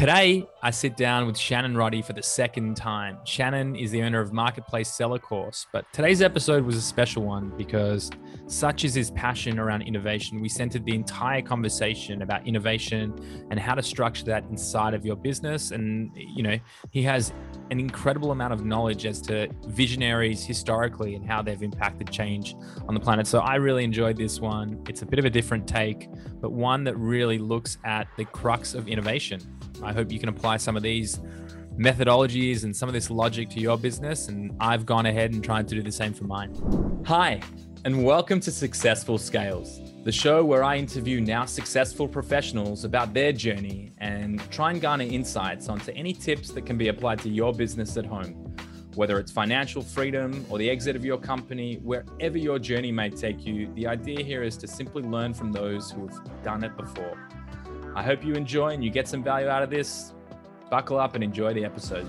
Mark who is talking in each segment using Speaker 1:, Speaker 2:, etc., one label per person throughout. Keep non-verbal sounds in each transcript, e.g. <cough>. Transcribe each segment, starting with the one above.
Speaker 1: Today, I sit down with Shannon Roddy for the second time. Shannon is the owner of Marketplace Seller Course, but today's episode was a special one because such is his passion around innovation. We centered the entire conversation about innovation and how to structure that inside of your business. And, you know, he has an incredible amount of knowledge as to visionaries historically and how they've impacted change on the planet. So I really enjoyed this one. It's a bit of a different take, but one that really looks at the crux of innovation hope you can apply some of these methodologies and some of this logic to your business. And I've gone ahead and tried to do the same for mine. Hi, and welcome to Successful Scales, the show where I interview now successful professionals about their journey and try and garner insights onto any tips that can be applied to your business at home. Whether it's financial freedom or the exit of your company, wherever your journey may take you, the idea here is to simply learn from those who have done it before. I hope you enjoy and you get some value out of this. Buckle up and enjoy the episode.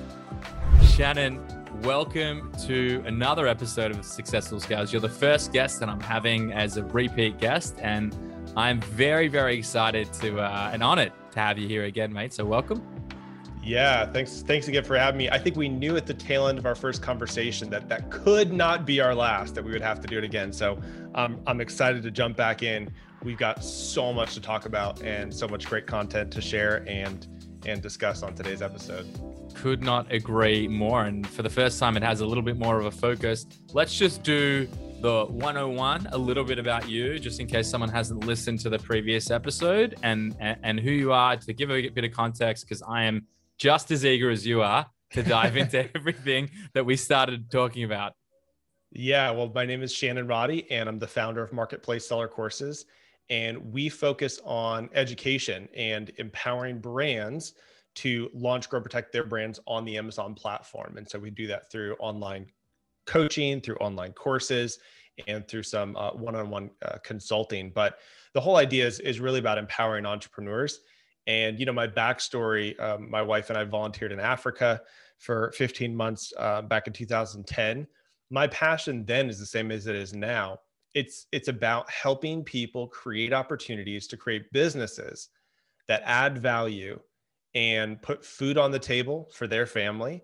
Speaker 1: Shannon, welcome to another episode of Successful Scales. You're the first guest that I'm having as a repeat guest, and I'm very, very excited to uh, and honored to have you here again, mate. So welcome.
Speaker 2: Yeah, thanks. Thanks again for having me. I think we knew at the tail end of our first conversation that that could not be our last; that we would have to do it again. So um, I'm excited to jump back in we've got so much to talk about and so much great content to share and and discuss on today's episode.
Speaker 1: Could not agree more. And for the first time, it has a little bit more of a focus. Let's just do the 101, a little bit about you, just in case someone hasn't listened to the previous episode and and, and who you are to give a bit of context, because I am just as eager as you are to dive into <laughs> everything that we started talking about.
Speaker 2: Yeah, well, my name is Shannon Roddy, and I'm the founder of Marketplace Seller Courses and we focus on education and empowering brands to launch, grow, protect their brands on the Amazon platform. And so we do that through online coaching, through online courses, and through some uh, one-on-one uh, consulting. But the whole idea is, is really about empowering entrepreneurs. And you know, my backstory: um, my wife and I volunteered in Africa for 15 months uh, back in 2010. My passion then is the same as it is now it's it's about helping people create opportunities to create businesses that add value and put food on the table for their family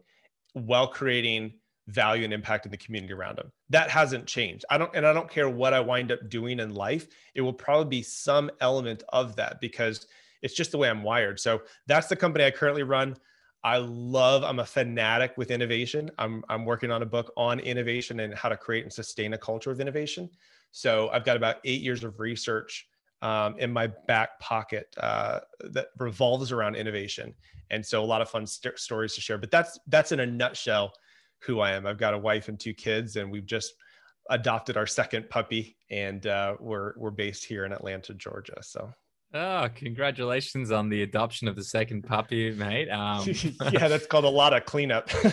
Speaker 2: while creating value and impact in the community around them. That hasn't changed. I don't and I don't care what I wind up doing in life, it will probably be some element of that because it's just the way I'm wired. So that's the company I currently run. I love, I'm a fanatic with innovation. I'm, I'm working on a book on innovation and how to create and sustain a culture of innovation. So I've got about eight years of research um, in my back pocket uh, that revolves around innovation, and so a lot of fun st- stories to share. But that's that's in a nutshell who I am. I've got a wife and two kids, and we've just adopted our second puppy, and uh, we're we're based here in Atlanta, Georgia. So.
Speaker 1: Oh, congratulations on the adoption of the second puppy, mate. Um, <laughs>
Speaker 2: yeah, <laughs> that's called a lot of cleanup. <laughs>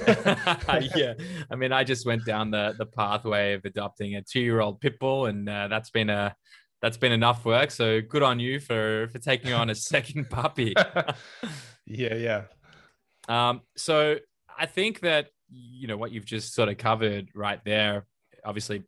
Speaker 1: yeah. I mean, I just went down the, the pathway of adopting a two year old pit bull, and uh, that's been a that's been enough work. So good on you for for taking on a second puppy.
Speaker 2: yeah, yeah.
Speaker 1: Um, so I think that you know what you've just sort of covered right there. Obviously,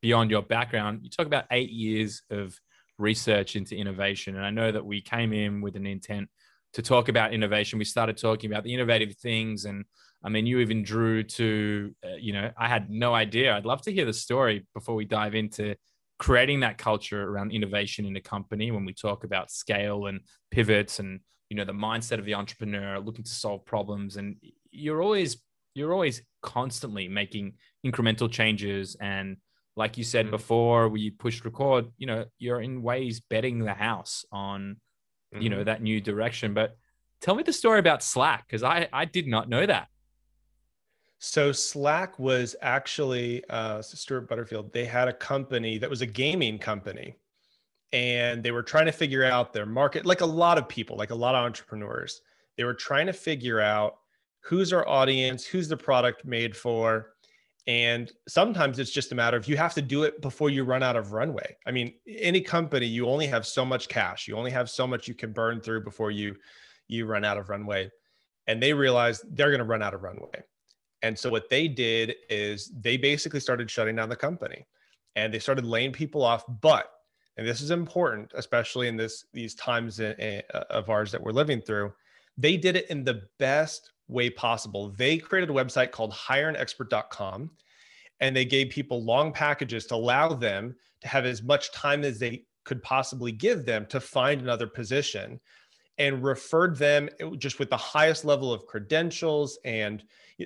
Speaker 1: beyond your background, you talk about eight years of research into innovation. And I know that we came in with an intent to talk about innovation. We started talking about the innovative things. And I mean, you even drew to, uh, you know, I had no idea. I'd love to hear the story before we dive into creating that culture around innovation in a company when we talk about scale and pivots and, you know, the mindset of the entrepreneur looking to solve problems. And you're always, you're always constantly making incremental changes and like you said mm. before we pushed record you know you're in ways betting the house on mm-hmm. you know mm-hmm. that new direction but tell me the story about slack because i i did not know that
Speaker 2: so slack was actually uh Stewart Butterfield they had a company that was a gaming company and they were trying to figure out their market like a lot of people like a lot of entrepreneurs they were trying to figure out who's our audience who's the product made for and sometimes it's just a matter of you have to do it before you run out of runway. I mean, any company, you only have so much cash. You only have so much you can burn through before you you run out of runway. And they realized they're going to run out of runway. And so what they did is they basically started shutting down the company and they started laying people off. But, and this is important, especially in this these times eh, eh, of ours that we're living through, They did it in the best way possible. They created a website called hireanexpert.com and they gave people long packages to allow them to have as much time as they could possibly give them to find another position and referred them just with the highest level of credentials and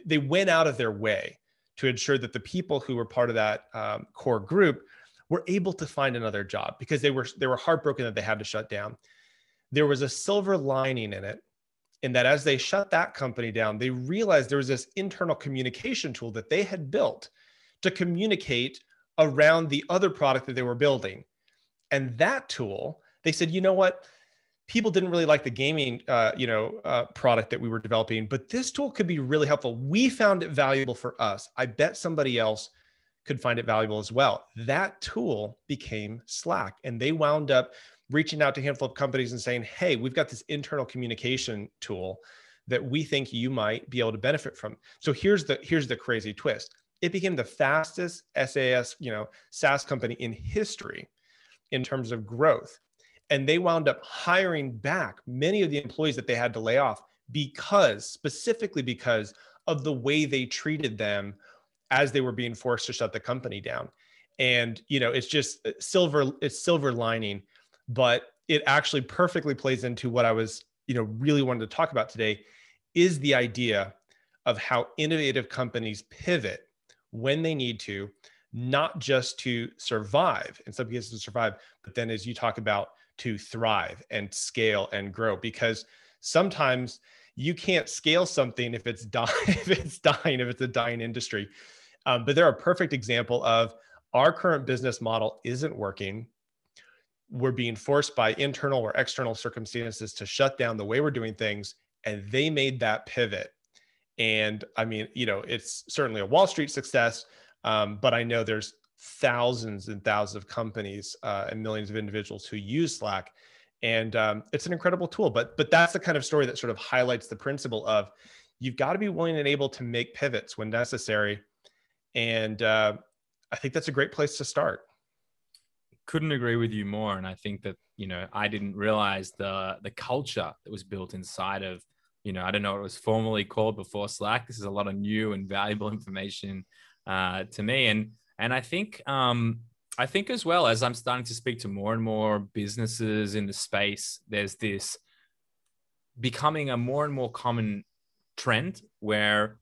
Speaker 2: they went out of their way to ensure that the people who were part of that um, core group were able to find another job because they were they were heartbroken that they had to shut down there was a silver lining in it in that as they shut that company down they realized there was this internal communication tool that they had built to communicate around the other product that they were building. And that tool they said you know what? People didn't really like the gaming uh, you know uh, product that we were developing but this tool could be really helpful. We found it valuable for us. I bet somebody else could find it valuable as well. That tool became slack and they wound up reaching out to a handful of companies and saying hey we've got this internal communication tool that we think you might be able to benefit from so here's the here's the crazy twist it became the fastest SaaS, you know, SaaS company in history in terms of growth. And they wound up hiring back many of the employees that they had to lay off because, specifically because of the way they treated them as they were being forced to shut the company down. And, you know, it's just uh, silver, it's silver lining, but it actually perfectly plays into what I was, you know, really wanted to talk about today is the idea of how innovative companies pivot when they need to, not just to survive, in some cases to survive, but then as you talk about to thrive and scale and grow. Because sometimes you can't scale something if it's <laughs> dying, if it's dying, if it's a dying industry. Um, but they're a perfect example of our current business model isn't working. We're being forced by internal or external circumstances to shut down the way we're doing things. And they made that pivot and I mean, you know, it's certainly a Wall Street success, um, but I know there's thousands and thousands of companies uh, and millions of individuals who use Slack, and um, it's an incredible tool. But but that's the kind of story that sort of highlights the principle of you've got to be willing and able to make pivots when necessary, and uh, I think that's a great place to start.
Speaker 1: Couldn't agree with you more, and I think that you know I didn't realize the the culture that was built inside of you know, I don't know what it was formally called before Slack. This is a lot of new and valuable <laughs> information uh, to me. And and I think um, I think as well as I'm starting to speak to more and more businesses in the space, there's this becoming a more and more common trend where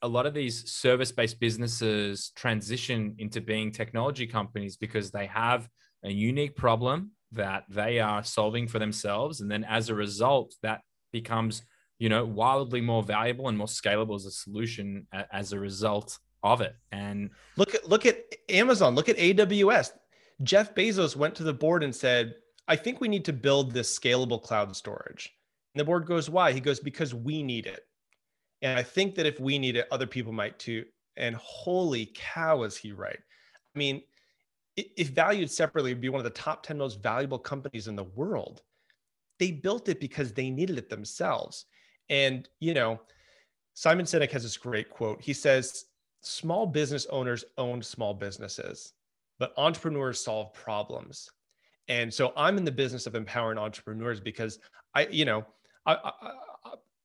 Speaker 1: a lot of these service-based businesses transition into being technology companies because they have a unique problem that they are solving for themselves and then as a result that becomes you know, wildly more valuable and more scalable as a solution as a result of it. And
Speaker 2: look at look at Amazon, look at AWS. Jeff Bezos went to the board and said, "I think we need to build this scalable cloud storage." And the board goes, "Why?" He goes, "Because we need it." And I think that if we need it, other people might too. And holy cow, is he right? I mean, if valued separately, it'd be one of the top 10 most valuable companies in the world. They built it because they needed it themselves. And, you know, Simon Sinek has this great quote. He says, Small business owners own small businesses, but entrepreneurs solve problems. And so I'm in the business of empowering entrepreneurs because I, you know, I, I,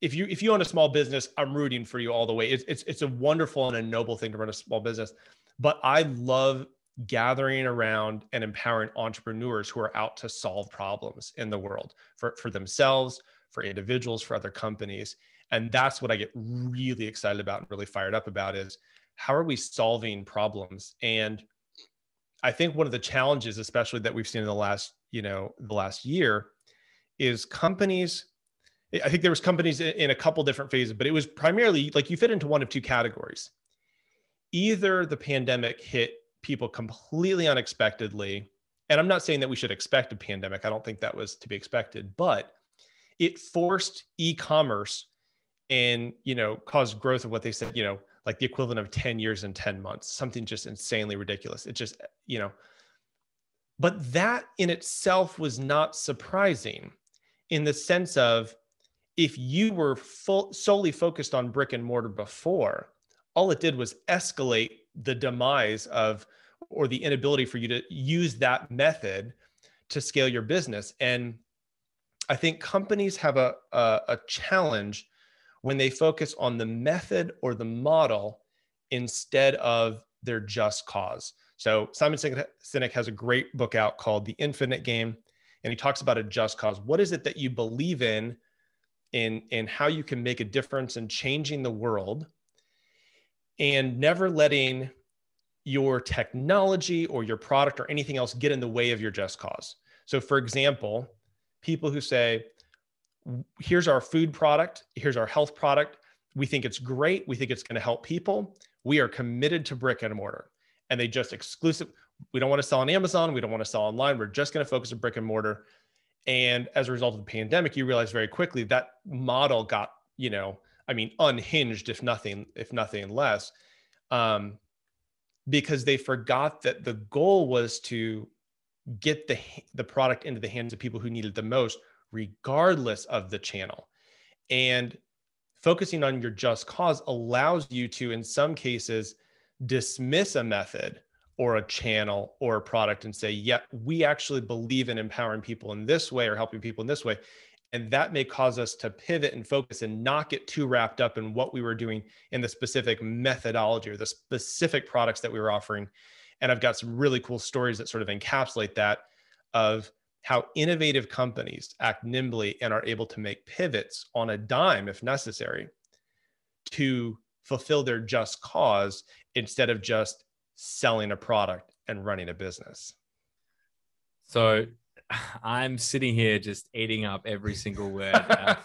Speaker 2: if you if you own a small business, I'm rooting for you all the way. It's it's it's a wonderful and a noble thing to run a small business, but I love gathering around and empowering entrepreneurs who are out to solve problems in the world for for themselves, for individuals, for other companies. And that's what I get really excited about and really fired up about is how are we solving problems? And I think one of the challenges, especially that we've seen in the last, you know, the last year, is companies. I think there was companies in a couple different phases, but it was primarily like you fit into one of two categories. Either the pandemic hit people completely unexpectedly, and I'm not saying that we should expect a pandemic. I don't think that was to be expected, but it forced e-commerce and you know caused growth of what they said you know like the equivalent of 10 years and 10 months something just insanely ridiculous it just you know but that in itself was not surprising in the sense of if you were full, solely focused on brick and mortar before all it did was escalate the demise of or the inability for you to use that method to scale your business and I think companies have a, a, a challenge when they focus on the method or the model instead of their just cause. So Simon Sinek has a great book out called The Infinite Game, and he talks about a just cause. What is it that you believe in, in, in how you can make a difference in changing the world, and never letting your technology or your product or anything else get in the way of your just cause. So, for example, people who say, here's our food product, here's our health product. We think it's great. We think it's going to help people. We are committed to brick and mortar. And they just exclusive. We don't want to sell on Amazon. We don't want to sell online. We're just going to focus on brick and mortar. And as a result of the pandemic, you realize very quickly that model got, you know, I mean, unhinged, if nothing, if nothing less, um, because they forgot that the goal was to get the the product into the hands of people who need it the most regardless of the channel. And focusing on your just cause allows you to in some cases dismiss a method or a channel or a product and say yeah we actually believe in empowering people in this way or helping people in this way and that may cause us to pivot and focus and not get too wrapped up in what we were doing in the specific methodology or the specific products that we were offering and I've got some really cool stories that sort of encapsulate that of how innovative companies act nimbly and are able to make pivots on a dime if necessary to fulfill their just cause instead of just selling a product and running a business.
Speaker 1: So <laughs> I'm sitting here just eating up every single word. <laughs> uh,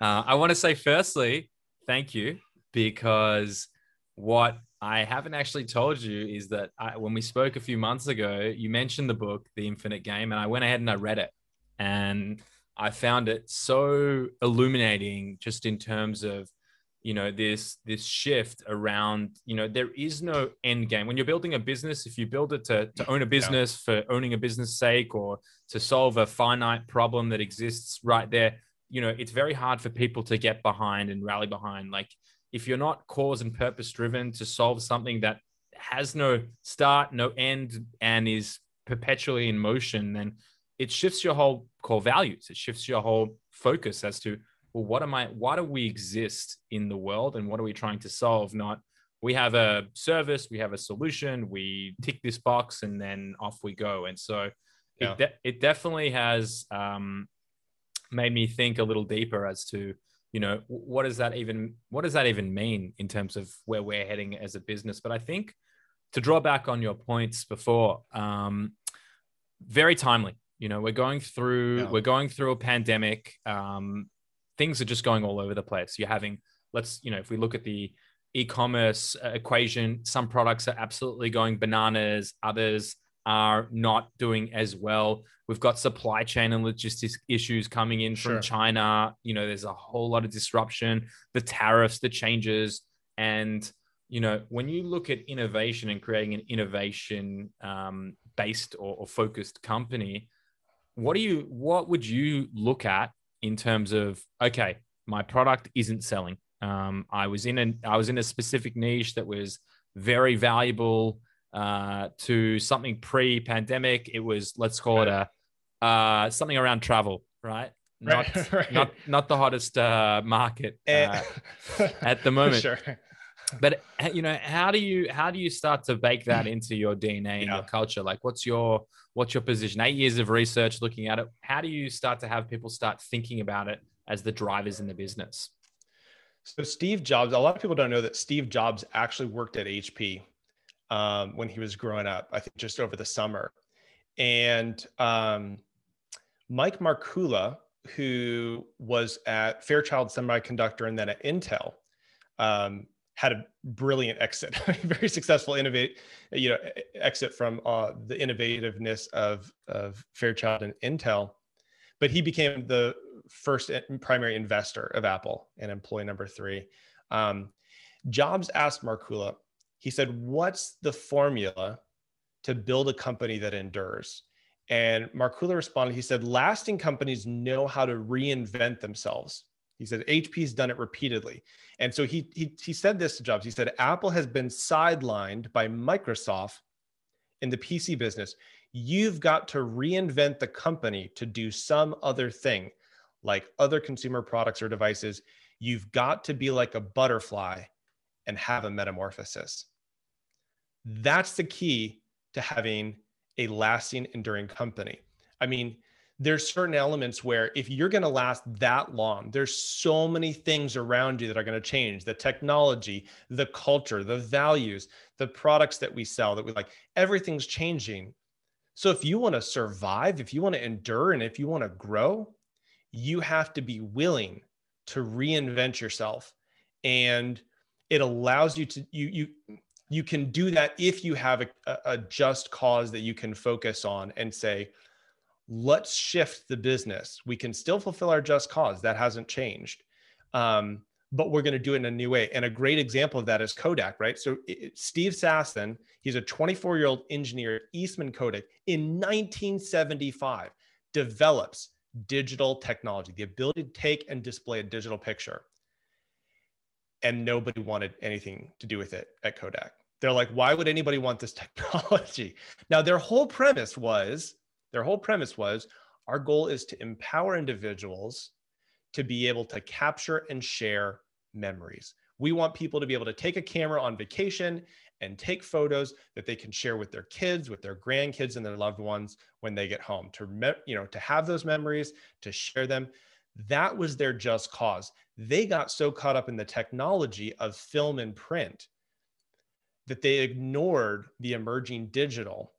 Speaker 1: I want to say, firstly, thank you because what I haven't actually told you is that I, when we spoke a few months ago, you mentioned the book, The Infinite Game, and I went ahead and I read it. And I found it so illuminating just in terms of you know this this shift around you know there is no end game when you're building a business if you build it to, to own a business yeah. for owning a business sake or to solve a finite problem that exists right there you know it's very hard for people to get behind and rally behind like if you're not cause and purpose driven to solve something that has no start, no end, and is perpetually in motion, then it shifts your whole core values. It shifts your whole focus as to, well, what am I, why do we exist in the world and what are we trying to solve? Not, we have a service, we have a solution, we tick this box and then off we go. And so yeah. it, de- it definitely has um, made me think a little deeper as to, you know what does that even what does that even mean in terms of where we're heading as a business but i think to draw back on your points before um, very timely you know we're going through yeah. we're going through a pandemic um, things are just going all over the place you're having let's you know if we look at the e-commerce equation some products are absolutely going bananas others are not doing as well. We've got supply chain and logistics issues coming in from sure. China. You know, there's a whole lot of disruption, the tariffs, the changes. And, you know, when you look at innovation and creating an innovation um, based or, or focused company, what do you, what would you look at in terms of, okay, my product isn't selling. Um, I was in an, I was in a specific niche that was very valuable uh, to something pre-pandemic. It was let's call right. it a uh, something around travel, right? Not right, <laughs> right. not not the hottest uh, market eh, uh, at the <laughs> moment. Sure. But you know, how do you how do you start to bake that into your DNA and yeah. your culture? Like, what's your what's your position? Eight years of research looking at it. How do you start to have people start thinking about it as the drivers in the business?
Speaker 2: So Steve Jobs, a lot of people don't know that Steve Jobs actually worked at HP um, when he was growing up, I think just over the summer. And um, Mike Markkula, who was at Fairchild Semiconductor and then at Intel, um, had a brilliant exit, <laughs> very successful innovate, you know, exit from uh, the innovativeness of of Fairchild and Intel. But he became the first primary investor of Apple and employee number three. Um, Jobs asked Markkula, he said, What's the formula to build a company that endures? And Markkula responded, he said, lasting companies know how to reinvent themselves. He said, HP's done it repeatedly. And so he, he, he said this to Jobs. He said, Apple has been sidelined by Microsoft in the PC business. You've got to reinvent the company to do some other thing. like other consumer products or devices, you've got to be like a butterfly and have a metamorphosis. That's the key to having a lasting, enduring company. I mean, there's certain elements where if you're going to last that long there's so many things around you that are going to change. The technology the culture the values the products that we sell that we like everything's changing. So if you want to survive if you want to endure and if you want to grow you have to be willing to reinvent yourself. And it allows you to you you you can do that if you have a, a just cause that you can focus on and say let's shift the business. We can still fulfill our just cause. That hasn't changed. Um, but we're going to do it in a new way. And a great example of that is Kodak, right? So it, Steve Sasson, he's a 24 year old engineer at Eastman Kodak in 1975, develops digital technology, the ability to take and display a digital picture. And nobody wanted anything to do with it at Kodak. They're like, why would anybody want this <laughs> technology? Now, their whole premise was their whole premise was our goal is to empower individuals to be able to capture and share memories. We want people to be able to take a camera on vacation and take photos that they can share with their kids, with their grandkids and their loved ones when they get home to you know to have those memories, to share them. That was their just cause. They got so caught up in the technology of film and print that they ignored the emerging digital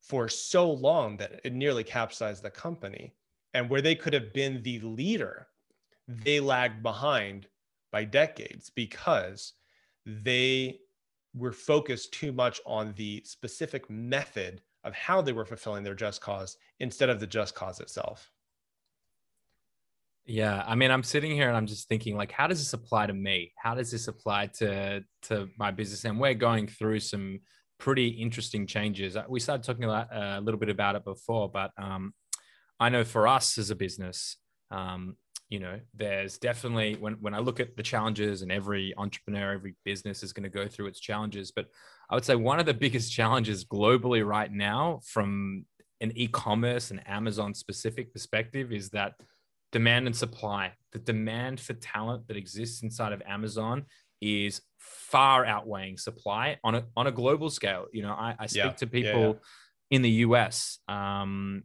Speaker 2: for so long that it nearly capsized the company. And where they could have been the leader, they lagged behind by decades because they were focused too much on the specific method of how they were fulfilling their just cause instead of the just cause itself.
Speaker 1: Yeah, I mean, I'm sitting here and I'm just thinking, like, how does this apply to me? How does this apply to to my business? And we're going through some pretty interesting changes. Uh, we started talking about, uh, a little bit about it before, but um, I know for us as a business, um, you know, there's definitely when when I look at the challenges, and every entrepreneur, every business is going to go through its challenges. But I would say one of the <laughs> biggest challenges globally right now, from an e-commerce and Amazon specific perspective, is that demand and supply. The demand for talent that exists inside of Amazon is far outweighing supply on a on a global scale. You know, I, I speak yeah. to people yeah, yeah. in the US, um,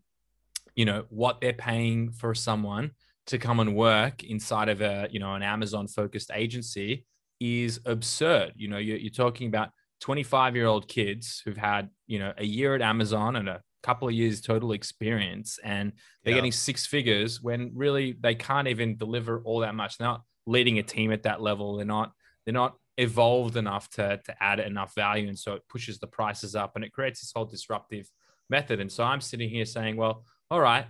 Speaker 1: you know, what they're paying for someone to come and work inside of a, you know, an Amazon focused agency is absurd. You know, you're, you're talking about 25 year old kids who've had, you know, a year at Amazon and a couple of years total experience and they're getting six figures when really they can't even deliver all that much. They're not leading a team at that level. They're not they're not evolved enough to, to add enough value. And so it pushes the prices up and it creates this whole disruptive method. And so I'm sitting here saying, well, all right,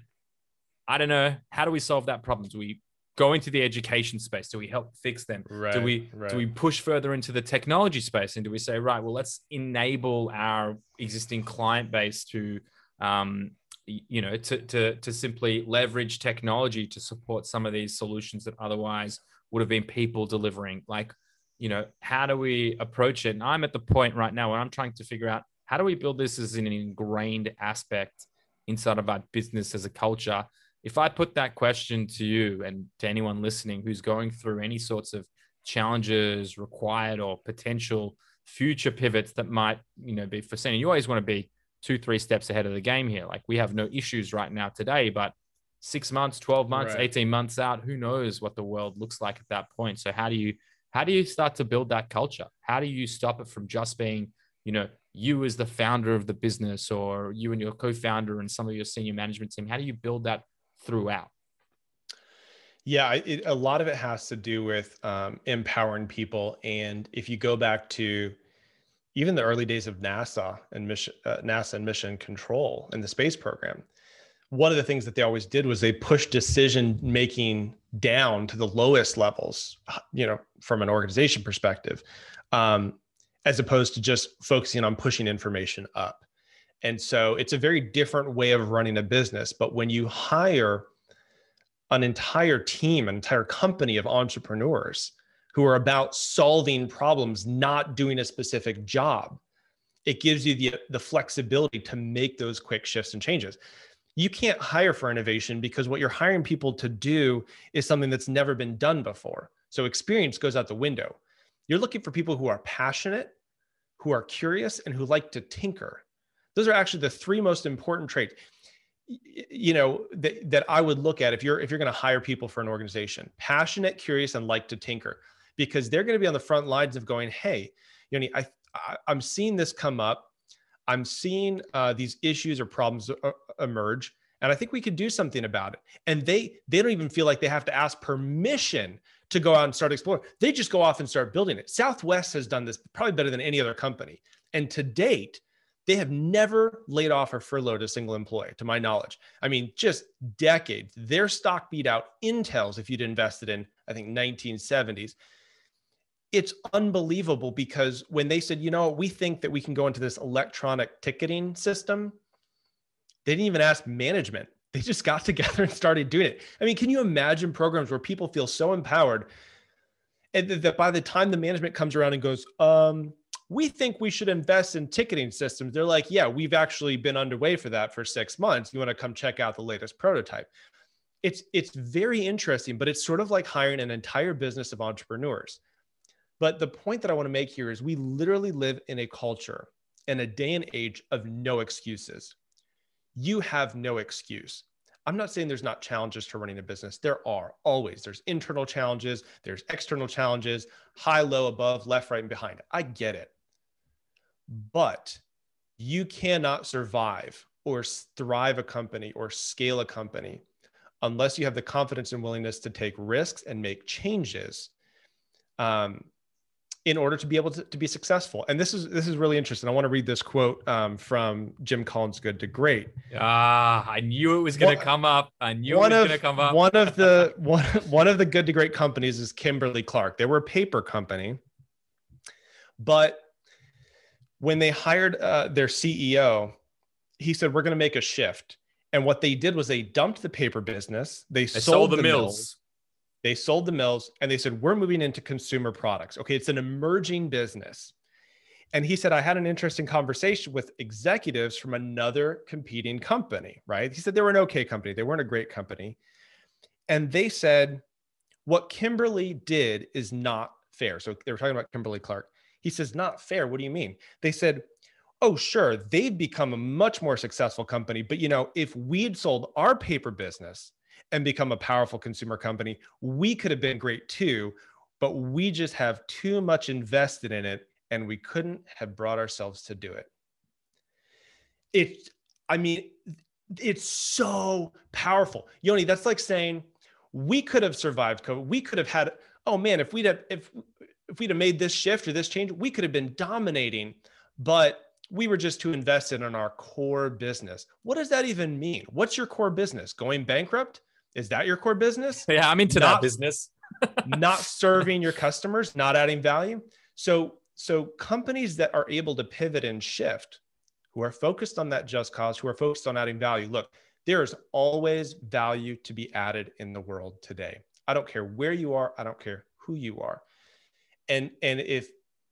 Speaker 1: I don't know. How do we solve that problem? Do we go into the education space? Do we help fix them? Right, do we right. do we push further into the technology space? And do we say, right, well, let's enable our existing client base to um, you know, to, to, to simply leverage technology to support some of these solutions that otherwise would have been people delivering. Like, you know, how do we approach it? And I'm at the point right now where I'm trying to figure out how do we build this as an ingrained aspect inside of our business as a culture. If I put that question to you and to anyone listening who's going through any sorts of challenges required or potential future pivots that might, you know, be foreseen, you always want to be two, three steps ahead of the game here. Like we have no issues right now today, but six months, 12 months, right. 18 months out, who knows what the world looks like at that point. So how do you how do you start to build that culture? How do you stop it from just being, you know, you as the founder of the business or you and your co-founder and some of your senior management team? How do you build that throughout?
Speaker 2: Yeah, it, a lot of it has to do with um, empowering people. And if you go back to even the early days of NASA and mission, uh, NASA and mission control and the space program, one of the things that they always did was they pushed decision making down to the lowest levels you know from an organization perspective um, as opposed to just focusing on pushing information up and so it's a very different way of running a business but when you hire an entire team an entire company of entrepreneurs who are about solving problems not doing a specific job it gives you the, the flexibility to make those quick shifts and changes you can't hire for innovation because what you're hiring people to do is something that's never been done before. So experience goes out the window. You're looking for people who are passionate, who are curious, and who like to tinker. Those are actually the three most important traits you know that, that i would look at if you're if you're going to hire people for an organization passionate curious and like to tinker because they're going to be on the front lines of going hey you know i, I i'm seeing this come up i'm seeing uh, these issues or problems uh, emerge and i think we could do something about it and they they don't even feel like they have to ask permission to go out and start exploring they just go off and start building it southwest has done this probably better than any other company and to date they have never laid off or furloughed a single employee, to my knowledge. I mean, just decades. Their stock beat out Intel's if you'd invested in, I think, 1970s. It's unbelievable because when they said, you know, we think that we can go into this electronic ticketing system, they didn't even ask management. They just got <laughs> together and started doing it. I mean, can you imagine programs where people feel so empowered and that by the time the management comes around and goes, um, we think we should invest in ticketing systems. They're like, yeah, we've actually been underway for that for six months. You want to come check out the latest prototype? It's it's very interesting, but it's sort of like hiring an entire business of entrepreneurs. But the point that I want to make here is we literally live in a culture in a day and age of no excuses. You have no excuse. I'm not saying there's not challenges to running a business. There are always. There's internal challenges, there's external challenges, high, low, above, left, right, and behind. I get it but you cannot survive or thrive a company or scale a company unless you have the confidence and willingness to take risks and make changes um, in order to be able to, to, be successful. And this is this is really interesting. I want to read this quote um, from Jim Collins, Good to Great.
Speaker 1: Ah, I knew it was going to come up. I knew one it was going to come up.
Speaker 2: one of the <laughs> one one of the Good to Great companies is Kimberly Clark. They were a paper company, but when they hired uh, their CEO, he said, We're going to make a shift. And what they did was they dumped the paper business, they, they sold, sold, the, the mills. mills. They sold the mills and they said, We're moving into consumer products. Okay, it's an emerging business. And he said, I had an interesting conversation with executives from another competing company, right? He said they were an okay company, they weren't a great company. And they said, What Kimberly did is not fair. So they were talking about Kimberly Clark. He says, Not fair. What do you mean? They said, Oh, sure, they've become a much more successful company. But, you know, if we'd sold our paper business and become a powerful consumer company, we could have been great too. But we just have too much invested in it and we couldn't have brought ourselves to do it. It, I mean, it's so powerful. Yoni, that's like saying we could have survived COVID. We could have had, oh man, if we'd have, if if we'd have made this shift or this change, we could have been dominating, but we were just too invested in our core business. What does that even mean? What's your core business? Going bankrupt? Is that your core business? <laughs>
Speaker 1: Yeah, I'm into not, that business. <laughs>
Speaker 2: not serving your customers, not adding value. So, so companies that are able to pivot and shift, who are focused on that just cause, who are focused on adding value. Look, there is always value to be added in the world today. I don't care where you are. I don't care who you are and and if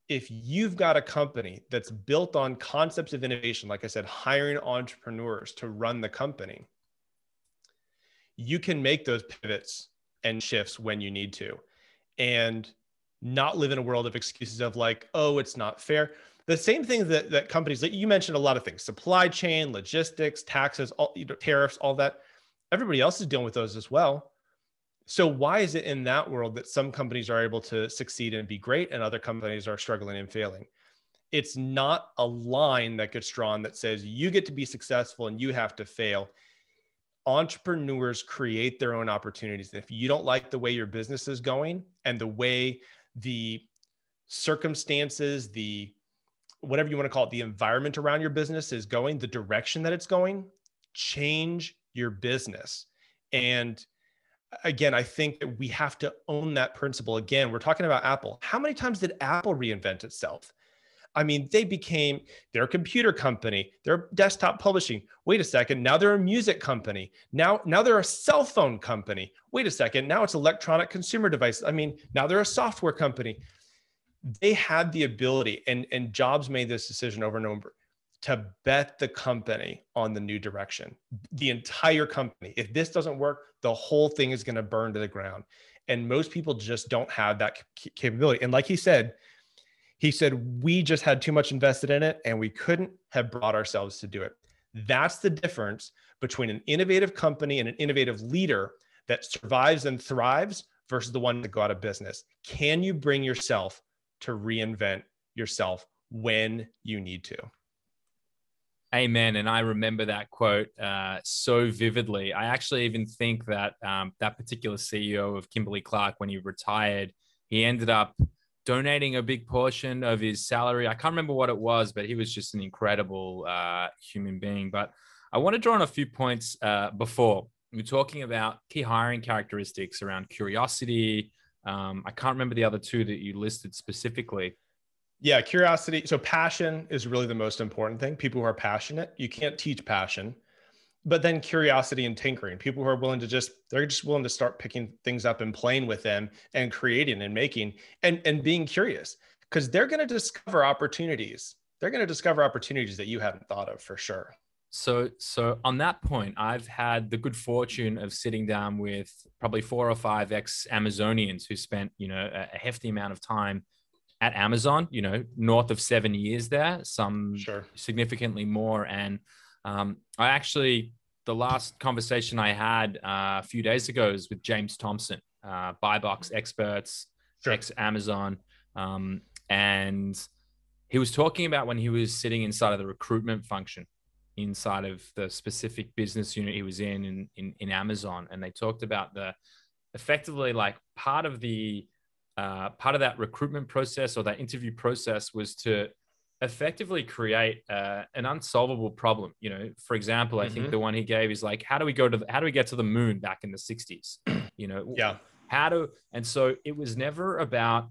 Speaker 2: if you've got a company that's built on concepts of innovation like i said hiring entrepreneurs to run the company you can make those pivots and shifts when you need to and not live in a world of excuses of like oh it's not fair the same things that, that companies that you mentioned a lot of things supply chain logistics taxes all you know, tariffs all that everybody else is dealing with those as well so why is it in that world that some companies are able to succeed and be great and other companies are struggling and failing? It's not a line that gets drawn that says you get to be successful and you have to fail. Entrepreneurs create their own opportunities. If you don't like the way your business is going and the way the circumstances, the whatever you want to call it, the environment around your business is going, the direction that it's going, change your business. And again, I think that we have to own that principle. Again, we're talking about Apple. How many times did Apple reinvent itself? I mean, they became their computer company, their desktop publishing. Wait a second, now they're a music company. Now, now they're a cell phone company. Wait a second, now it's electronic consumer devices. I mean, now they're a software company. They had the ability, and, and Jobs made this decision over and over to bet the company on the new direction, the entire company. If this doesn't work, the whole thing is going to burn to the ground. And most people just don't have that capability. And like he said, he said, we just had too much invested in it and we couldn't have brought ourselves to do it. That's the difference between an innovative company and an innovative leader that survives and thrives versus the one that go out of business. Can you bring yourself to reinvent yourself when you need to?
Speaker 1: Amen. And I remember that quote uh, so vividly. I actually even think that um, that particular CEO of Kimberly Clark, when he retired, he ended up donating a big portion of his salary. I can't remember what it was, but he was just an incredible uh, human being. But I want to draw on a few points uh, before. We are talking about key hiring characteristics around curiosity. Um, I can't remember the other two that you listed specifically.
Speaker 2: Yeah, curiosity. So passion is really the most important thing. People who are passionate, you can't teach passion. But then curiosity and tinkering, people who are willing to just they're just willing to start picking things up and playing with them and creating and making and and being curious because they're going to discover opportunities. They're going to discover opportunities that you haven't thought of for sure.
Speaker 1: So, so on that point, I've had the good fortune of sitting down with probably four or five ex Amazonians who spent, you know, a hefty amount of time at Amazon, you know, north of seven years there, some sure. significantly more. And um, I actually, the last conversation I had uh, a few days ago was with James Thompson, uh, buy box experts, sure. ex Amazon. Um, and he was talking about when he was sitting inside of the recruitment function inside of the specific business unit he was in, in in, in Amazon. And they talked about the effectively like part of the uh, part of that recruitment process or that interview process was to effectively create uh, an unsolvable problem. You know, for example, I mm-hmm. think the one he gave is like, how do we go to the, how do we get to the moon back in the '60s? <clears throat> You know,
Speaker 2: yeah.
Speaker 1: How do and so it was never about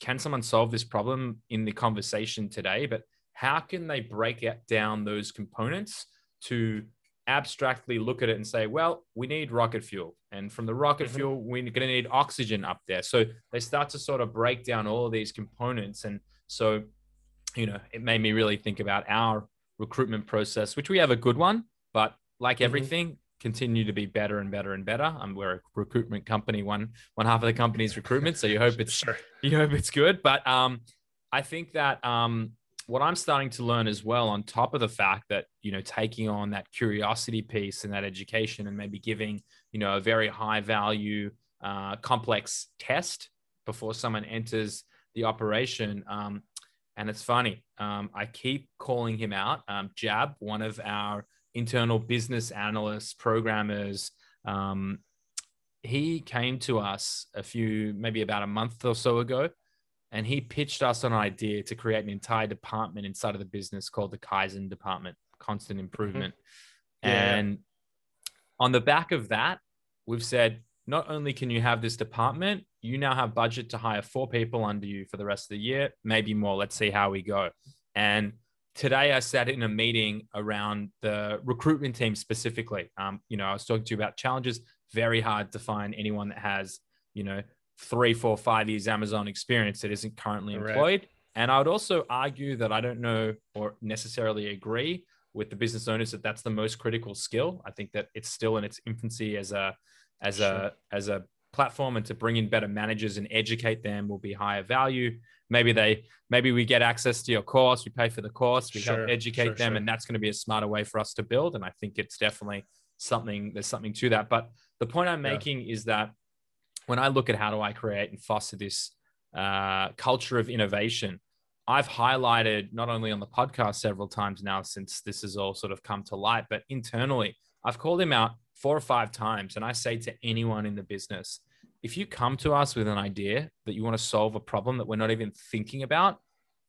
Speaker 1: can someone solve this problem in the conversation today, but how can they break it down those components to abstractly look at it and say, well, we need rocket fuel. And from the rocket mm-hmm. fuel, we're going to need oxygen up there. So they start to sort of break down all of these components. And so, you know, it made me really think about our recruitment process, which we have a good one, but like mm-hmm. everything, continue to be better and better and better. Um, we're a recruitment company. One one half of the company is recruitment, so you hope it's sure. you hope it's good. But um, I think that um, what I'm starting to learn as well, on top of the fact that, you know, taking on that curiosity piece and that education and maybe giving, you know, a very high value, uh, complex test before someone enters the operation. Um, and it's funny, um, I keep calling him out. Um, Jab, one of our internal business analysts, programmers, um, he came to us a few, maybe about a month or so ago and he pitched us an idea to create an entire department inside of the business called the Kaizen department, constant mm-hmm. improvement. Mm-hmm. Yeah. And on the back of that, we've said not only can you have this department, you now have budget to hire four people under you for the rest of the year, maybe more. Let's see how we go. And today I sat in a meeting around the recruitment team specifically. Um, you know, I was talking to you about challenges. Very hard to find anyone that has, you know, three, four, five years Amazon experience that isn't currently Correct. employed. And I would also argue that I don't know or necessarily agree with the business owners that that's the most critical skill. I think that it's still in its infancy as a as sure. a as a platform and to bring in better managers and educate them will be higher value. Maybe they maybe we get access to your course, we pay for the course, we sure. help educate sure, them, and that's going to be a smarter way for us to build. And I think it's definitely something there's something to that. But the point I'm making yeah. is that when I look at how do I create and foster this uh, culture of innovation, I've highlighted not only on the podcast several times now since this has all sort of come to light, but internally, I've called him out four or five times. And I say to anyone in the business, if you come to us with an idea that you want to solve a problem that we're not even thinking about,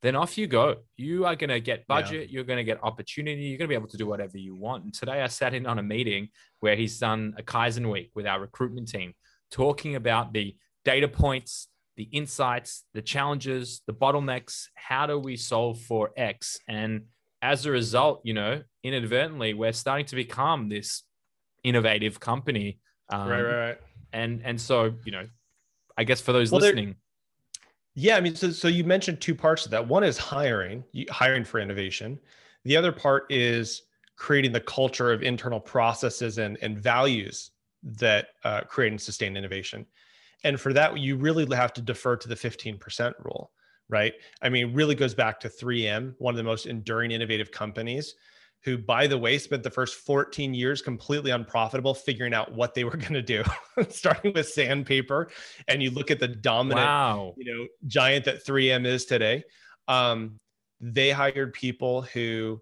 Speaker 1: then off you go. You are going to get budget, yeah. you're going to get opportunity, you're going to be able to do whatever you want. And today I sat in on a meeting where he's done a Kaizen week with our recruitment team talking about the data points, the insights, the challenges, the bottlenecks. How do we solve for X? And as a result, you know, inadvertently, we're starting to become this innovative company.
Speaker 2: Um, right, right, right.
Speaker 1: And and so, you know, I guess for those well, listening.
Speaker 2: Yeah, I mean, so so you mentioned two parts of that. One is hiring, hiring for innovation. The other part is creating the culture of internal processes and, and values that uh, create and sustain innovation. And for that, you really have to defer to the 15% rule, right? I mean, really goes back to 3M, one of the most enduring innovative companies, who, by the way, spent the first 14 years completely unprofitable figuring out what they were <laughs> going to do, starting with sandpaper. And you look at the dominant, wow. you know, giant that 3M is today. Um, they hired people who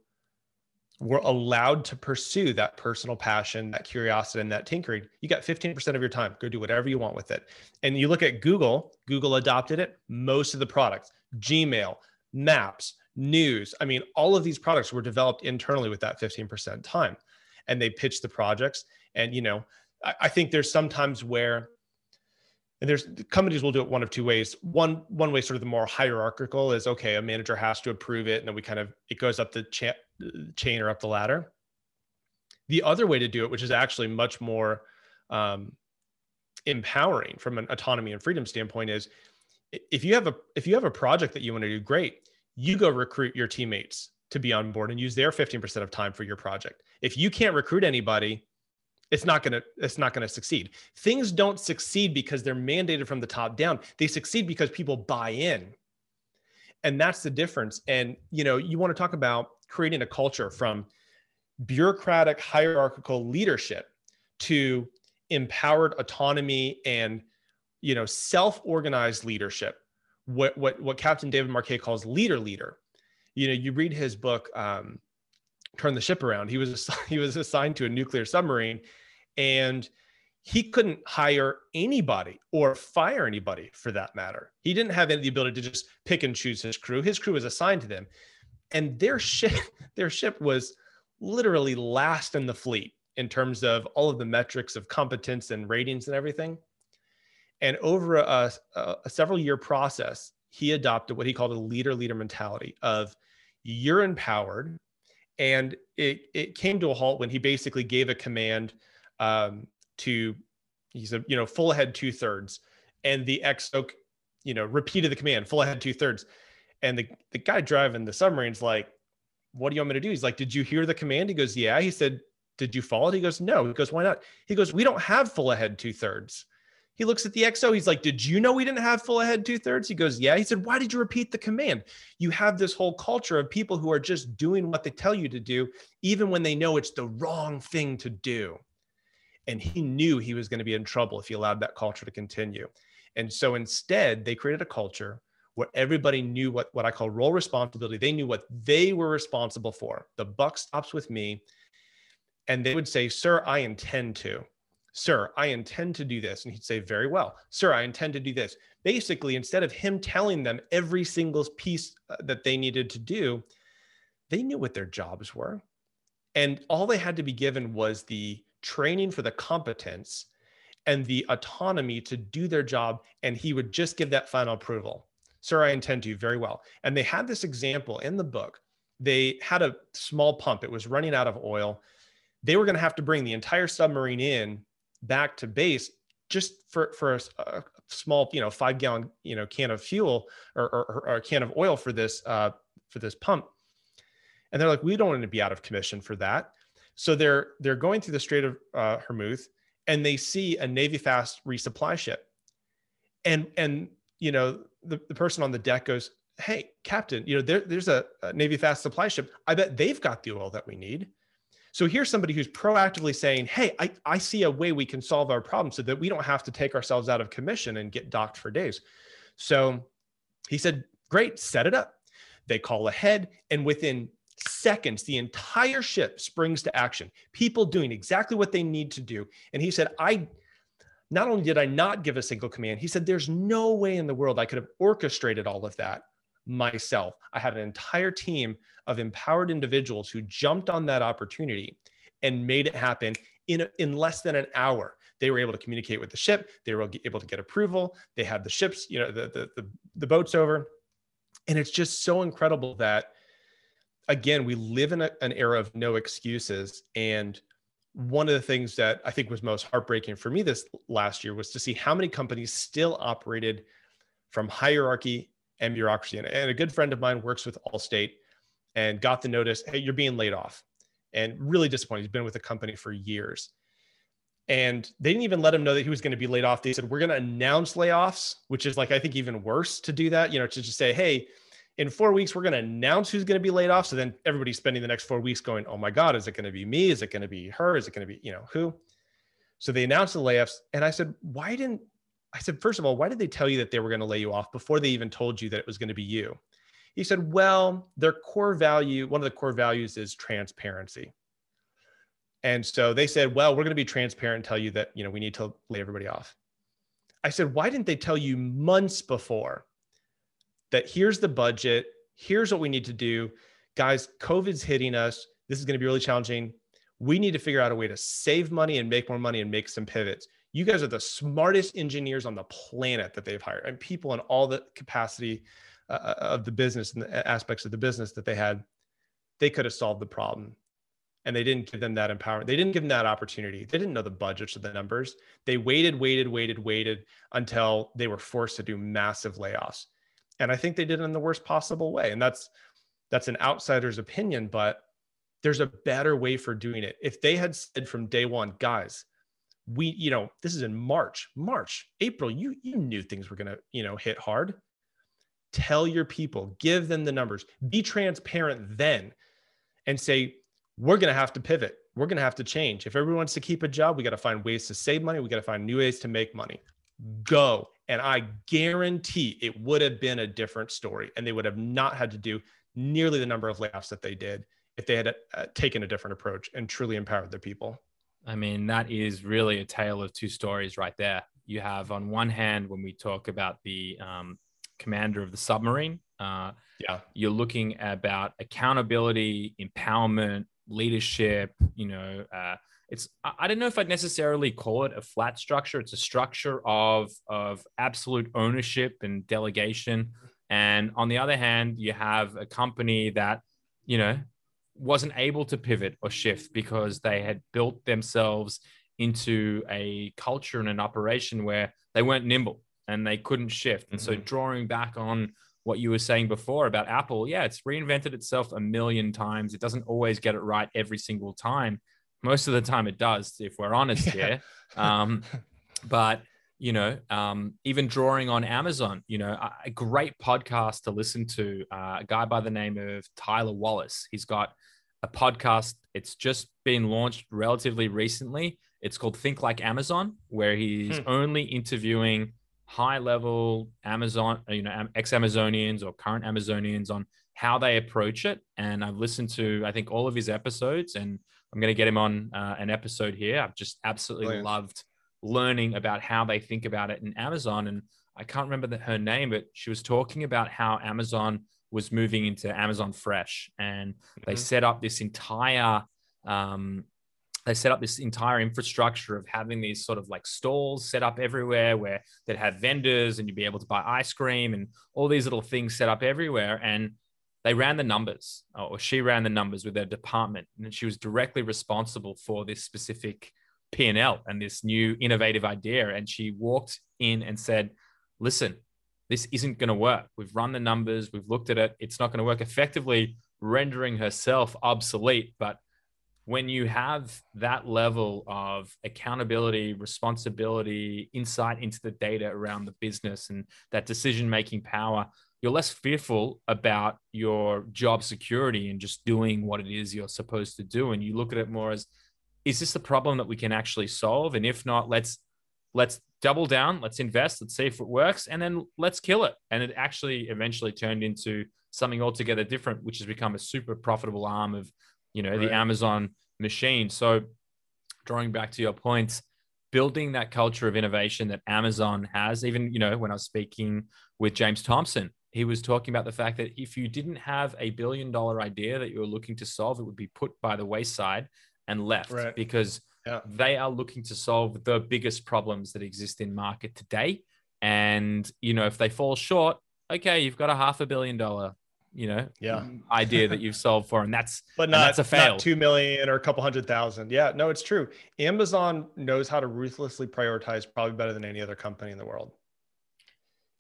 Speaker 2: were allowed to pursue that personal passion, that curiosity, and that tinkering, you got 15% of your time. Go do whatever you want with it. And you look at Google, Google adopted it. Most of the products, Gmail, Maps, News, I mean, all of these products were developed internally with that 15% time. And they pitched the projects. And, you know, I, I think there's sometimes where and there's companies will do it one of two ways one one way sort of the more hierarchical is okay a manager has to approve it and then we kind of it goes up the cha- chain or up the ladder the other way to do it which is actually much more um, empowering from an autonomy and freedom standpoint is if you have a if you have a project that you want to do great you go recruit your teammates to be on board and use their 15% of time for your project. If you can't recruit anybody it's not going to it's not going to succeed. Things don't succeed because they're mandated from the top down. They succeed because people buy in. And that's the difference. And you know you want to talk about creating a culture from bureaucratic hierarchical leadership to empowered autonomy and you know self-organized leadership what what what captain david marquet calls leader leader you know you read his book um, turn the ship around he was <laughs> he was assigned to a nuclear submarine and he couldn't hire anybody or fire anybody for that matter. He didn't have any the ability to just pick and choose his crew. His crew was assigned to them. And their ship, <laughs> their ship was literally last in the fleet in terms of all of the metrics of competence and ratings and everything. And over a, a, several year process, he adopted what he called a leader leader mentality of you're empowered. And it, it came to a halt when he basically gave a command um, to he said, you know, full ahead two thirds, and the XO, you know, repeated the command full ahead two thirds, and the the guy driving the submarine's like, "What do you want me to do?" He's like, "Did you hear the command?" He goes, "Yeah." He said, "Did you follow it?" He goes, "No." He goes, "Why not?" He goes, "We don't have full ahead two thirds." He looks at the XO. He's like, Did you know we didn't have full ahead two thirds? He goes, Yeah. He said, Why did you repeat the command? You have this whole culture of people who are just doing what they tell you to do, even when they know it's the wrong thing to do. And he knew he was going to be in trouble if he allowed that culture to continue. And so instead, they created a culture where everybody knew what, what I call role responsibility. They knew what they were responsible for. The buck stops with me. And they would say, Sir, I intend to. Sir, I intend to do this. And he'd say, Very well. Sir, I intend to do this. Basically, instead of him telling them every single piece uh, that they needed to do, they knew what their jobs were. And all they had to be given was the training for the competence and the autonomy to do their job. And he would just give that final approval. Sir, I intend to very well. And they had this example in the book. They had a small pump, it was running out of oil. They were going to have to bring the entire submarine in back to base just for, for a, a small, you know, five gallon, you know, can of fuel or, or, or a can of oil for this, uh, for this pump. And they're like, we don't want to be out of commission for that. So they're they're going through the Strait of uh, Hormuz, and they see a Navy fast resupply ship, and and you know the, the person on the deck goes, "Hey, Captain, you know there, there's a, a Navy fast supply ship. I bet they've got the oil that we need." So here's somebody who's proactively saying, Hey, I, I see a way we can solve our problem so that we don't have to take ourselves out of commission and get docked for days. So he said, Great, set it up. They call ahead. And within seconds, the entire ship springs to action, people doing exactly what they need to do. And he said, I not only did I not give a single command, he said, there's no way in the world I could have orchestrated all of that myself. I had an entire team of empowered individuals who jumped on that opportunity and made it happen in, in less than an hour. They were able to communicate with the ship. They were able to get approval. They had the ships, you know, the, the, the, the boats over. And it's just so incredible that again, we live in a, an era of no excuses. And one of the things that I think was most heartbreaking for me this last year was to see how many companies still operated from hierarchy and bureaucracy. And, and a good friend of mine works with Allstate. and got the notice, hey, you're being laid off. And really disappointed. He's been with the company for years. And they didn't even let him know that he was going to be laid off. They said, we're going to announce layoffs, which is like, I think even worse to do that, you know, to just say, hey, in four weeks, we're going to announce who's going to be laid off. So then everybody's spending the next four weeks going, oh my God, is it going to be me? Is it going to be her? Is it going to be, you know, who? So they announced the layoffs. And I said, why didn't, I said, first of all, why did they tell you that they were going to lay you off before they even told you that it was going to be you? He said, well, their core value, one of the core values is transparency. And so they said, well, we're going to be transparent and tell you that, you know, we need to lay everybody off. I said, why didn't they tell you months before that here's the budget, here's what we need to do. Guys, COVID's hitting us. This is going to be really challenging. We need to figure out a way to save money and make more money and make some pivots. You guys are the smartest engineers on the planet that they've hired and people in all the capacity uh, uh of the business and the aspects of the business that they had. They could have solved the problem and they didn't give them that empowerment. They didn't give them that opportunity. They didn't know the budgets or the numbers. They waited, waited, waited, waited until they were forced to do massive layoffs. And I think they did it in the worst possible way. And that's that's an outsider's opinion, but there's a better way for doing it. If they had said from day one, guys, we, you know, this is in March, March, April, you you knew things were gonna, you know, hit hard. Tell your people, give them the numbers, be transparent then and say, we're going to have to pivot. We're going to have to change. If everyone wants to keep a job, we got to find ways to save money. We got to find new ways to make money. Go. And I guarantee it would have been a different story and they would have not had to do nearly the number of layoffs that they did if they had uh, taken a different approach and truly empowered their people.
Speaker 1: I mean, that is really a tale of two stories right there. You have, on one hand, when we talk about the um, commander of the submarine, uh, yeah, you're looking about accountability, empowerment, leadership you know uh, it's i don't know if i'd necessarily call it a flat structure. It's a structure of of absolute ownership and delegation. And on the other hand you have a company that you know wasn't able to pivot or shift because they had built themselves into a culture and an operation where they weren't nimble and they couldn't shift and mm-hmm. so drawing back on what you were saying before about Apple, yeah, it's reinvented itself a million times. It doesn't always get it right every single time. Most of the time, it does, if we're honest <laughs> yeah. here. Um, but you know, um, even drawing on Amazon, you know, a, a great podcast to listen to. Uh, a guy by the name of Tyler Wallace. He's got a podcast. It's just been launched relatively recently. It's called Think Like Amazon, where he's hmm. only interviewing high level Amazon, you know, ex Amazonians or current Amazonians on how they approach it. And I've listened to, I think, all of his episodes, and I'm going to get him on uh, an episode here. I've just absolutely Brilliant. loved learning about how they think about it in Amazon. And I can't remember the, her name, but she was talking about how Amazon was moving into Amazon Fresh, and mm-hmm. they set up this entire um, they set up this entire infrastructure of having these sort of like stalls set up everywhere where they'd have vendors and you'd be able to buy ice cream and all these little things set up everywhere. And they ran the numbers, or she ran the numbers with their department, and she was directly responsible for this specific P&L and this new innovative idea. And she walked in and said, listen, this isn't going to work. We've run the numbers, we've looked at it. It's not going to work effectively, rendering herself obsolete, but when you have that level of accountability, responsibility, insight into the data around the business and that decision making power, you're less fearful about your job security and just doing what it is you're supposed to do. And you look at it more as, is this the problem that we can actually solve? And if not, let's let's double down, let's invest, let's see if it works, and then let's kill it. And it actually eventually turned into something altogether different, which has become a super profitable arm of you know, right. the Amazon machine. So, drawing back to your point, building that culture of innovation that Amazon has, even, you know, when I was speaking with James Thomson, he was talking about the fact that if you didn't have a billion dollar idea that you were looking to solve, it would be put by the wayside and left right. because yeah. they are looking to solve the biggest problems that exist in market today. And, you know, if they fall short, okay, you've got a half a billion dollar you know
Speaker 2: yeah. <laughs>
Speaker 1: idea that you've solved for and that's <laughs>
Speaker 2: but not
Speaker 1: that's a fail.
Speaker 2: not 2 million or a couple hundred thousand. Yeah no it's true. Amazon knows how to ruthlessly prioritize probably better than any other company in the world.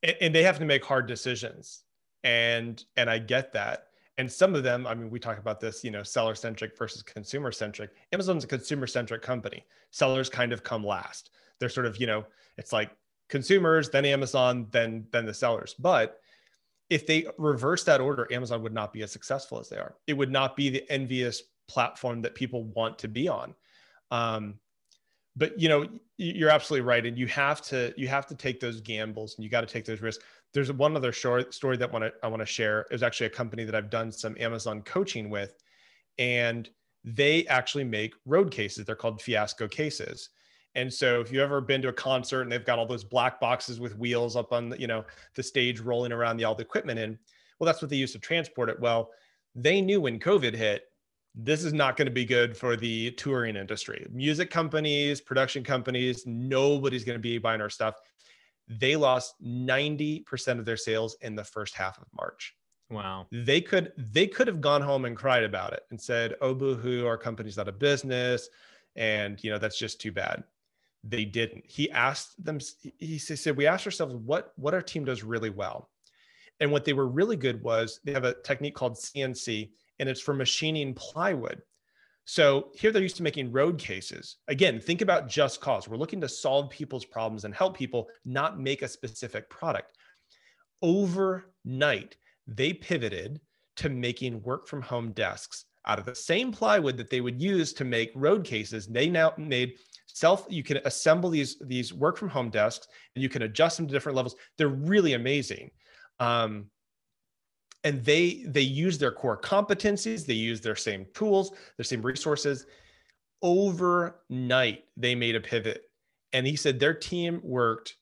Speaker 2: And, and they have to make hard decisions. And and i get that And some of them, I mean, we talk about this, you know, seller centric versus consumer centric. Amazon's a consumer centric company. Sellers kind of come last. They're sort of, you know, it's like consumers, then Amazon, then then the sellers. But if they reverse that order, Amazon would not be as successful as they are. It would not be the envious platform that people want to be on. Um, but you know, you're absolutely right, and you have to you have to take those gambles, and you got to take those risks. There's one other short story that want to I want to share. It was actually a company that I've done some Amazon coaching with, and they actually make road cases. They're called fiasco cases. And so if you've ever been to a concert and they've got all those black boxes with wheels up on the, you know, the stage rolling around the all the equipment in, well, that's what they used to transport it. Well, they knew when COVID hit, this is not going to be good for the touring industry. Music companies, production companies, nobody's going to be buying our stuff. They lost 90% of their sales in the first half of March.
Speaker 1: Wow.
Speaker 2: They could they could have gone home and cried about it and said, "Oh boo-hoo, our company's out of business." And, you know, that's just too bad they didn't. He asked them, he said, we asked ourselves what, what our team does really well. And what they were really good was they have a technique called CNC and it's for machining plywood. So here they're used to making road cases. Again, think about just cause. We're looking to solve people's problems and help people, not make a specific product. Overnight, they pivoted to making work from home desks out of the same plywood that they would use to make road cases. They now made self you can assemble these these work from home desks and you can adjust them to different levels they're really amazing um, and they they use their core competencies they use their same tools their same resources. Overnight they made a pivot and he said their team worked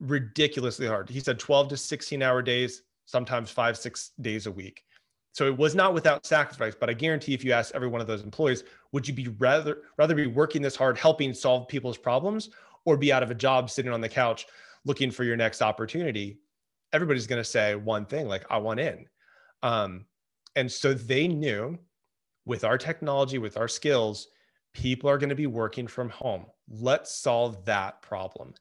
Speaker 2: ridiculously hard. He said 12 to 16 hour days sometimes five six days a week. So it was not without sacrifice, but I guarantee if you ask every one of those employees, would you be rather rather be working this hard helping solve people's problems or be out of a job sitting on the couch looking for your next opportunity? Everybody's going to say one thing like I want in. Um, and so they knew with our technology, with our skills, people are going to be working from home. Let's solve that problem.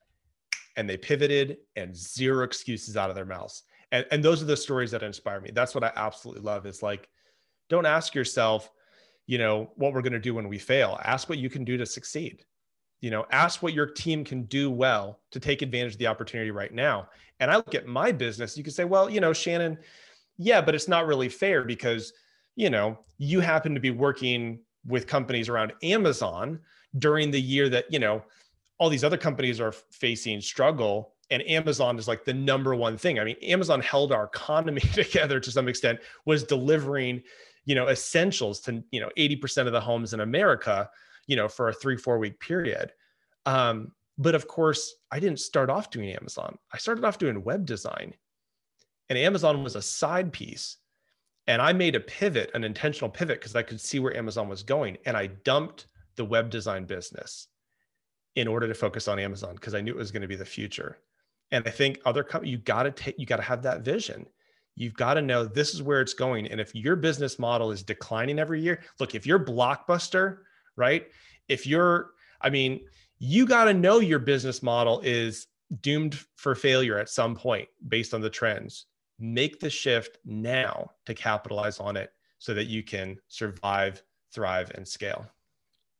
Speaker 2: And they pivoted and zero excuses out of their mouths and and those are the stories that inspire me that's what i absolutely love is like don't ask yourself you know what we're going to do when we fail ask what you can do to succeed you know ask what your team can do well to take advantage of the opportunity right now. And i look at my business you can say well you know shannon yeah but it's not really fair because you know you happen to be working with companies around amazon during the year that you know all these other companies are facing struggle. And Amazon is like the number one thing. I mean, Amazon held our economy <laughs> together to some extent, was delivering, you know, essentials to, you know, 80% of the homes in America, you know, for a three, four week period. Um, but of course, I didn't start off doing Amazon. I started off doing web design. And Amazon was a side piece. And I made a pivot, an intentional pivot, because I could see where Amazon was going. And I dumped the web design business in order to focus on Amazon because I knew it was going to be the future. And I think other companies, you got to take, you got to have that vision. You've got to know this is where it's going. And if your business model is declining every year, look, if you're blockbuster, right? If you're, I mean, you got to know your business model is doomed for failure at some point based on the trends. Make the shift now to capitalize on it so that you can survive, thrive, and scale.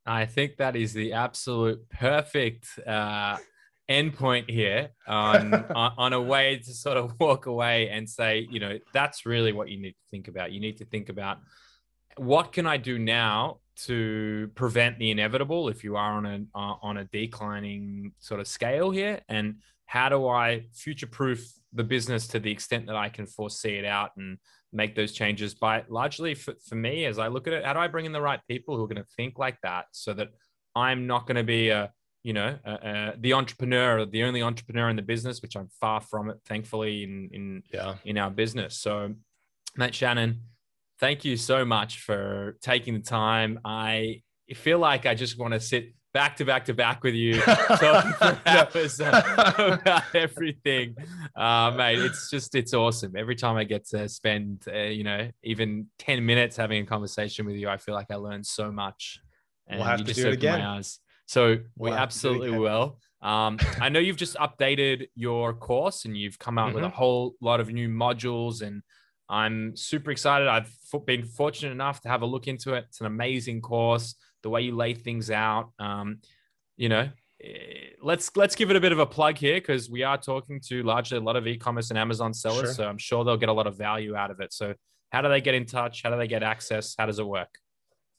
Speaker 1: I think that is the absolute perfect uh, endpoint here on, <laughs> on, on a way to sort of walk away and say, you know, that's really what you need to think about. You need to think about what can I do now to prevent the inevitable if you are on a uh, on a declining sort of scale here, and how do I future proof the business to the extent that I can foresee it out and make those changes by largely for, for me as I look at it, how do I bring in the right people who are going to think like that so that I'm not going to be a you know, the entrepreneur, the only entrepreneur in the business, which I'm far from it, thankfully, in in yeah. in our business. So, Matt Shannon, thank you so much for taking the time. I feel like I just want to sit back to back to back with you, <laughs> talking for hours <laughs> about everything, uh, mate. It's just it's awesome. Every time I get to spend, uh, you know, even ten minutes having a conversation with you, I feel like I learn so much.
Speaker 2: And we'll have to do it again.
Speaker 1: So we absolutely will. Um, I know you've just updated your course and you've come out mm-hmm. <laughs> with a mm-hmm. whole lot of new modules and I'm super excited. I've been fortunate enough to have a look into it. It's an amazing course. The way you lay things out, um, you know, eh, let's let's give it a bit of a plug here because we are talking to largely a lot of e-commerce and Amazon sellers, sure. so I'm sure they'll get a lot of value out of it. So, how do they get in touch? How do they get access? How does it work?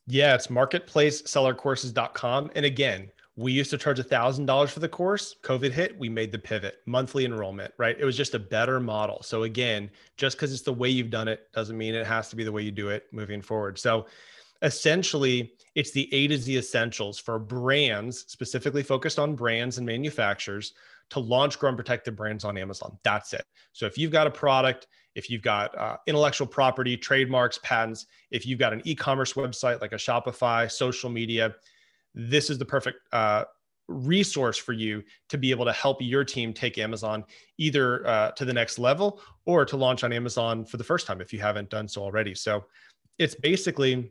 Speaker 2: Yeah, it's marketplacesellercourses.com. And again, we used to charge a thousand dollars for the course. Covid hit we made the pivot monthly enrollment right? It was just a better model. So again just because it's the way you've done it doesn't mean it has to be the way you do it moving forward. So essentially it's the a to z essentials for brands specifically focused on brands and manufacturers to launch grow and protected brands on amazon. That's it. So if you've got a product if you've got uh, intellectual property trademarks patents if you've got an e-commerce website like a shopify social media this is the perfect uh, resource for you to be able to help your team take Amazon either uh, to the next level or to launch on Amazon for the first time if you haven't done so already. So it's basically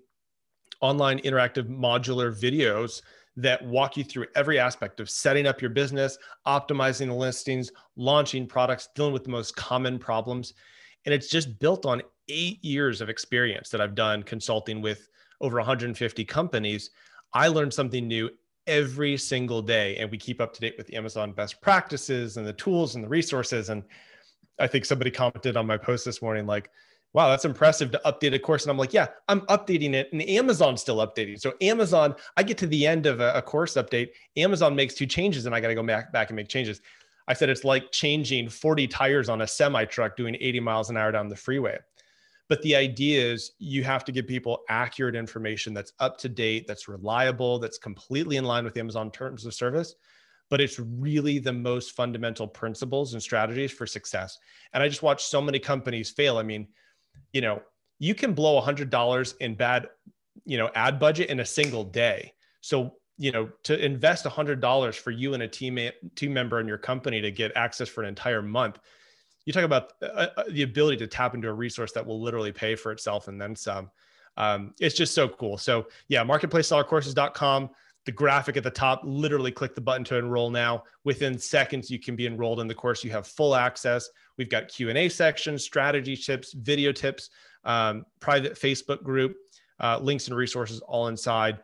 Speaker 2: online interactive modular videos that walk you through every aspect of setting up your business, optimizing the listings, launching products, dealing with the most common problems. And it's just built on eight years of experience that I've done consulting with over 150 companies I learn something new every single day and we keep up to date with the Amazon best practices and the tools and the resources. And I think somebody commented on my post this morning, like, wow, that's impressive to update a course. And I'm like, yeah, I'm updating it and Amazon's still updating. So Amazon, I get to the end of a, a course update, Amazon makes two changes and I got to go back, back and make changes. I said, it's like changing 40 tires on a semi truck doing 80 miles an hour down the freeway. But the idea is you have to give people accurate information that's up to date, that's reliable, that's completely in line with Amazon terms of service. But it's really the most fundamental principles and strategies for success. And I just watched so many companies fail. I mean, you know, you can blow a hundred dollars in bad, you know, ad budget in a single day. So you know to invest a hundred dollars for you and a team team member in your company to get access for an entire month you talk about uh, uh, the ability to tap into a resource that will literally pay for itself and then some. Um, it's just so cool. So yeah, marketplacesellercourses.com. The graphic at the top, literally click the button to enroll now. Within seconds, you can be enrolled in the course. You have full access. We've got Q&A sections, strategy tips, video tips, um, private Facebook group, uh, links and resources all inside.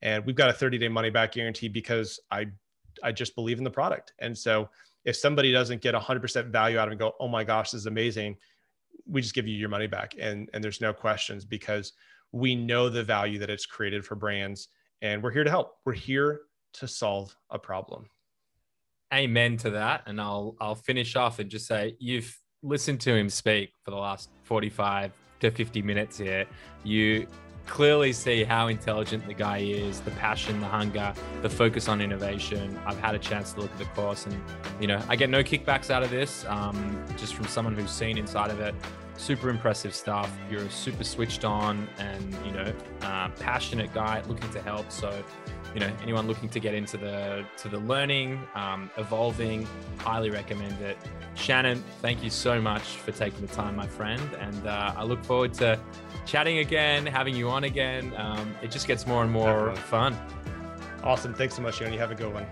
Speaker 2: And we've got a 30 day money back guarantee because I, I just believe in the product. And so if somebody doesn't get 100% value out of it and go, oh my gosh, this is amazing, we just give you your money back. And, and there's no questions because we know the value that it's created for brands and we're here to help. We're here to solve a problem.
Speaker 1: Amen to that. And I'll, I'll finish off and just say, you've listened to him speak for the last 45 to 50 minutes here. You clearly see how intelligent the guy is, the passion, the hunger, the focus on innovation. I've had a chance to look at the course, and you know, I get no kickbacks out of this. Um, just from someone who's seen inside of it, super impressive stuff. You're a super switched on and you know, uh, passionate guy looking to help. So you know anyone looking to get into the to the learning um, evolving highly recommend it. Shannon thank you so much for taking the time my friend. And uh, i look forward to chatting again having you on again. Um, it just gets more and more Definitely. fun.
Speaker 2: Awesome. Thanks so much shannon you have a good one